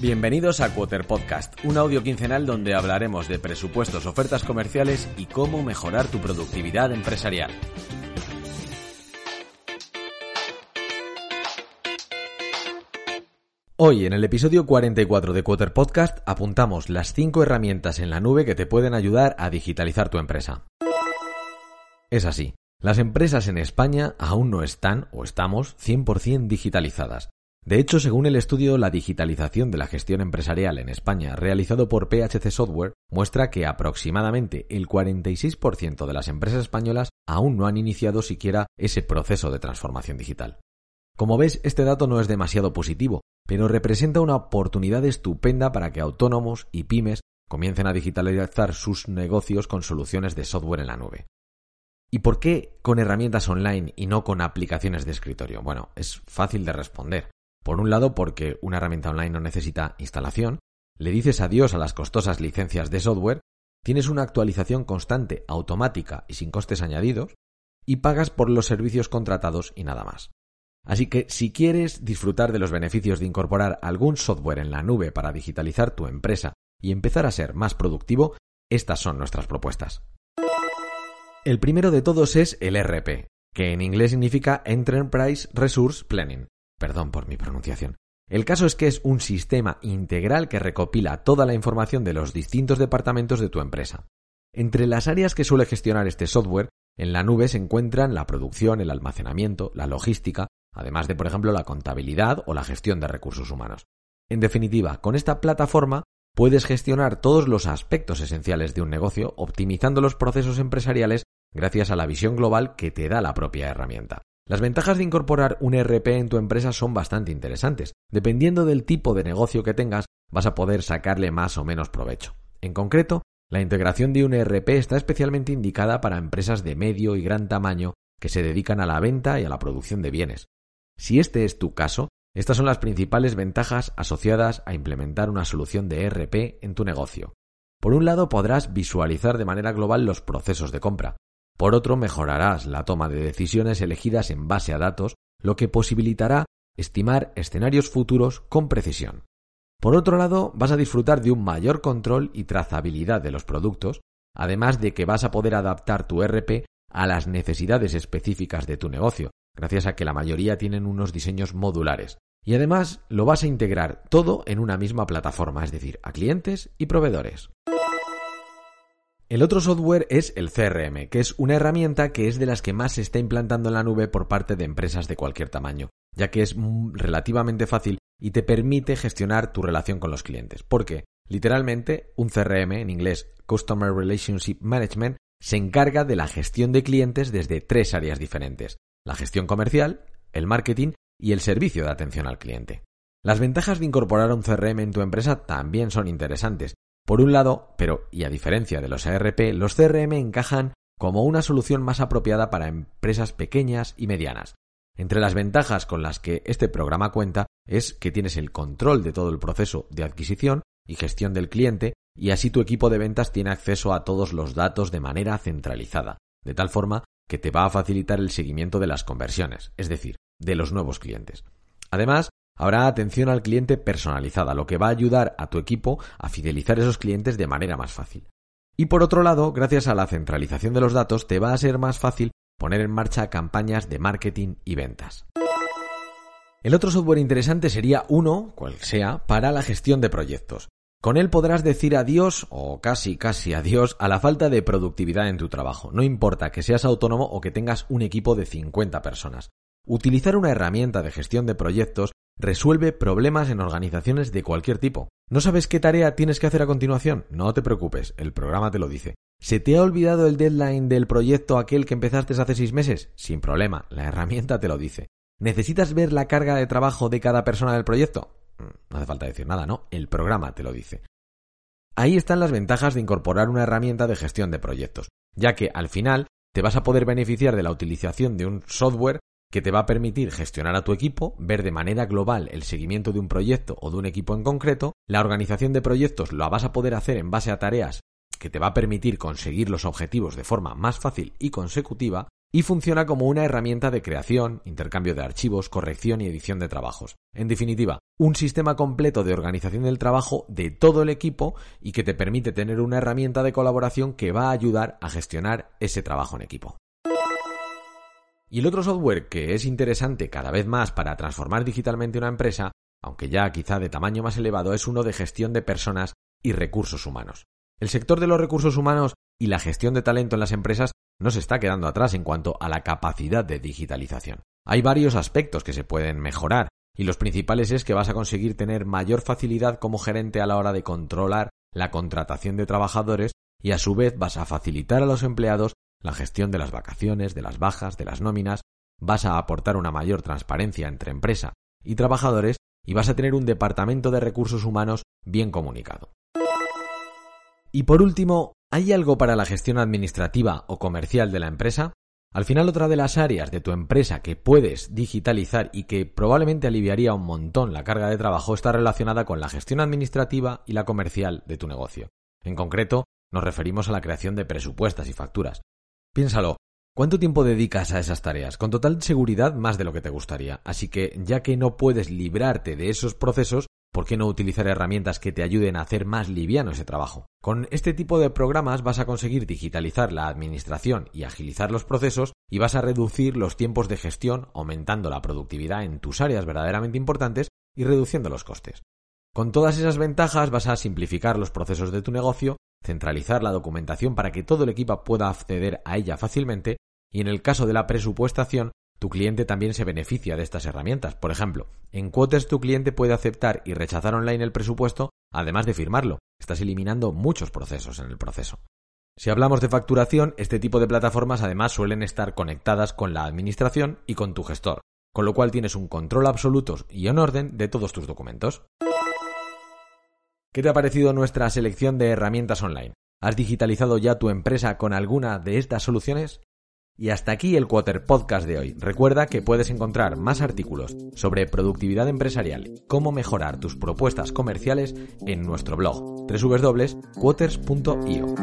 Bienvenidos a Quoter Podcast, un audio quincenal donde hablaremos de presupuestos, ofertas comerciales y cómo mejorar tu productividad empresarial. Hoy, en el episodio 44 de Quoter Podcast, apuntamos las 5 herramientas en la nube que te pueden ayudar a digitalizar tu empresa. Es así, las empresas en España aún no están o estamos 100% digitalizadas. De hecho, según el estudio La digitalización de la gestión empresarial en España realizado por PHC Software, muestra que aproximadamente el 46% de las empresas españolas aún no han iniciado siquiera ese proceso de transformación digital. Como ves, este dato no es demasiado positivo, pero representa una oportunidad estupenda para que autónomos y pymes comiencen a digitalizar sus negocios con soluciones de software en la nube. ¿Y por qué con herramientas online y no con aplicaciones de escritorio? Bueno, es fácil de responder. Por un lado, porque una herramienta online no necesita instalación, le dices adiós a las costosas licencias de software, tienes una actualización constante, automática y sin costes añadidos, y pagas por los servicios contratados y nada más. Así que si quieres disfrutar de los beneficios de incorporar algún software en la nube para digitalizar tu empresa y empezar a ser más productivo, estas son nuestras propuestas. El primero de todos es el RP, que en inglés significa Enterprise Resource Planning, Perdón por mi pronunciación. El caso es que es un sistema integral que recopila toda la información de los distintos departamentos de tu empresa. Entre las áreas que suele gestionar este software, en la nube se encuentran la producción, el almacenamiento, la logística, además de, por ejemplo, la contabilidad o la gestión de recursos humanos. En definitiva, con esta plataforma puedes gestionar todos los aspectos esenciales de un negocio, optimizando los procesos empresariales gracias a la visión global que te da la propia herramienta. Las ventajas de incorporar un ERP en tu empresa son bastante interesantes. Dependiendo del tipo de negocio que tengas, vas a poder sacarle más o menos provecho. En concreto, la integración de un ERP está especialmente indicada para empresas de medio y gran tamaño que se dedican a la venta y a la producción de bienes. Si este es tu caso, estas son las principales ventajas asociadas a implementar una solución de ERP en tu negocio. Por un lado, podrás visualizar de manera global los procesos de compra. Por otro, mejorarás la toma de decisiones elegidas en base a datos, lo que posibilitará estimar escenarios futuros con precisión. Por otro lado, vas a disfrutar de un mayor control y trazabilidad de los productos, además de que vas a poder adaptar tu RP a las necesidades específicas de tu negocio, gracias a que la mayoría tienen unos diseños modulares. Y además lo vas a integrar todo en una misma plataforma, es decir, a clientes y proveedores. El otro software es el CRM, que es una herramienta que es de las que más se está implantando en la nube por parte de empresas de cualquier tamaño, ya que es relativamente fácil y te permite gestionar tu relación con los clientes. Porque, literalmente, un CRM, en inglés Customer Relationship Management, se encarga de la gestión de clientes desde tres áreas diferentes. La gestión comercial, el marketing y el servicio de atención al cliente. Las ventajas de incorporar un CRM en tu empresa también son interesantes, por un lado, pero y a diferencia de los ERP, los CRM encajan como una solución más apropiada para empresas pequeñas y medianas. Entre las ventajas con las que este programa cuenta es que tienes el control de todo el proceso de adquisición y gestión del cliente y así tu equipo de ventas tiene acceso a todos los datos de manera centralizada, de tal forma que te va a facilitar el seguimiento de las conversiones, es decir, de los nuevos clientes. Además, Habrá atención al cliente personalizada, lo que va a ayudar a tu equipo a fidelizar esos clientes de manera más fácil. Y por otro lado, gracias a la centralización de los datos, te va a ser más fácil poner en marcha campañas de marketing y ventas. El otro software interesante sería uno, cual sea, para la gestión de proyectos. Con él podrás decir adiós, o casi casi adiós, a la falta de productividad en tu trabajo. No importa que seas autónomo o que tengas un equipo de 50 personas. Utilizar una herramienta de gestión de proyectos resuelve problemas en organizaciones de cualquier tipo. ¿No sabes qué tarea tienes que hacer a continuación? No te preocupes, el programa te lo dice. ¿Se te ha olvidado el deadline del proyecto aquel que empezaste hace seis meses? Sin problema, la herramienta te lo dice. ¿Necesitas ver la carga de trabajo de cada persona del proyecto? Mm, no hace falta decir nada, ¿no? El programa te lo dice. Ahí están las ventajas de incorporar una herramienta de gestión de proyectos, ya que al final te vas a poder beneficiar de la utilización de un software que te va a permitir gestionar a tu equipo, ver de manera global el seguimiento de un proyecto o de un equipo en concreto, la organización de proyectos lo vas a poder hacer en base a tareas que te va a permitir conseguir los objetivos de forma más fácil y consecutiva, y funciona como una herramienta de creación, intercambio de archivos, corrección y edición de trabajos. En definitiva, un sistema completo de organización del trabajo de todo el equipo y que te permite tener una herramienta de colaboración que va a ayudar a gestionar ese trabajo en equipo. Y el otro software que es interesante cada vez más para transformar digitalmente una empresa, aunque ya quizá de tamaño más elevado, es uno de gestión de personas y recursos humanos. El sector de los recursos humanos y la gestión de talento en las empresas no se está quedando atrás en cuanto a la capacidad de digitalización. Hay varios aspectos que se pueden mejorar y los principales es que vas a conseguir tener mayor facilidad como gerente a la hora de controlar la contratación de trabajadores y a su vez vas a facilitar a los empleados la gestión de las vacaciones, de las bajas, de las nóminas, vas a aportar una mayor transparencia entre empresa y trabajadores y vas a tener un departamento de recursos humanos bien comunicado. Y por último, ¿hay algo para la gestión administrativa o comercial de la empresa? Al final otra de las áreas de tu empresa que puedes digitalizar y que probablemente aliviaría un montón la carga de trabajo está relacionada con la gestión administrativa y la comercial de tu negocio. En concreto, nos referimos a la creación de presupuestas y facturas. Piénsalo, ¿cuánto tiempo dedicas a esas tareas? Con total seguridad más de lo que te gustaría. Así que, ya que no puedes librarte de esos procesos, ¿por qué no utilizar herramientas que te ayuden a hacer más liviano ese trabajo? Con este tipo de programas vas a conseguir digitalizar la administración y agilizar los procesos y vas a reducir los tiempos de gestión, aumentando la productividad en tus áreas verdaderamente importantes y reduciendo los costes. Con todas esas ventajas vas a simplificar los procesos de tu negocio, centralizar la documentación para que todo el equipo pueda acceder a ella fácilmente y en el caso de la presupuestación tu cliente también se beneficia de estas herramientas. Por ejemplo, en Quoters tu cliente puede aceptar y rechazar online el presupuesto, además de firmarlo. Estás eliminando muchos procesos en el proceso. Si hablamos de facturación, este tipo de plataformas además suelen estar conectadas con la administración y con tu gestor, con lo cual tienes un control absoluto y en orden de todos tus documentos. ¿Qué te ha parecido nuestra selección de herramientas online? ¿Has digitalizado ya tu empresa con alguna de estas soluciones? Y hasta aquí el Quarter Podcast de hoy. Recuerda que puedes encontrar más artículos sobre productividad empresarial cómo mejorar tus propuestas comerciales en nuestro blog www.quoters.io.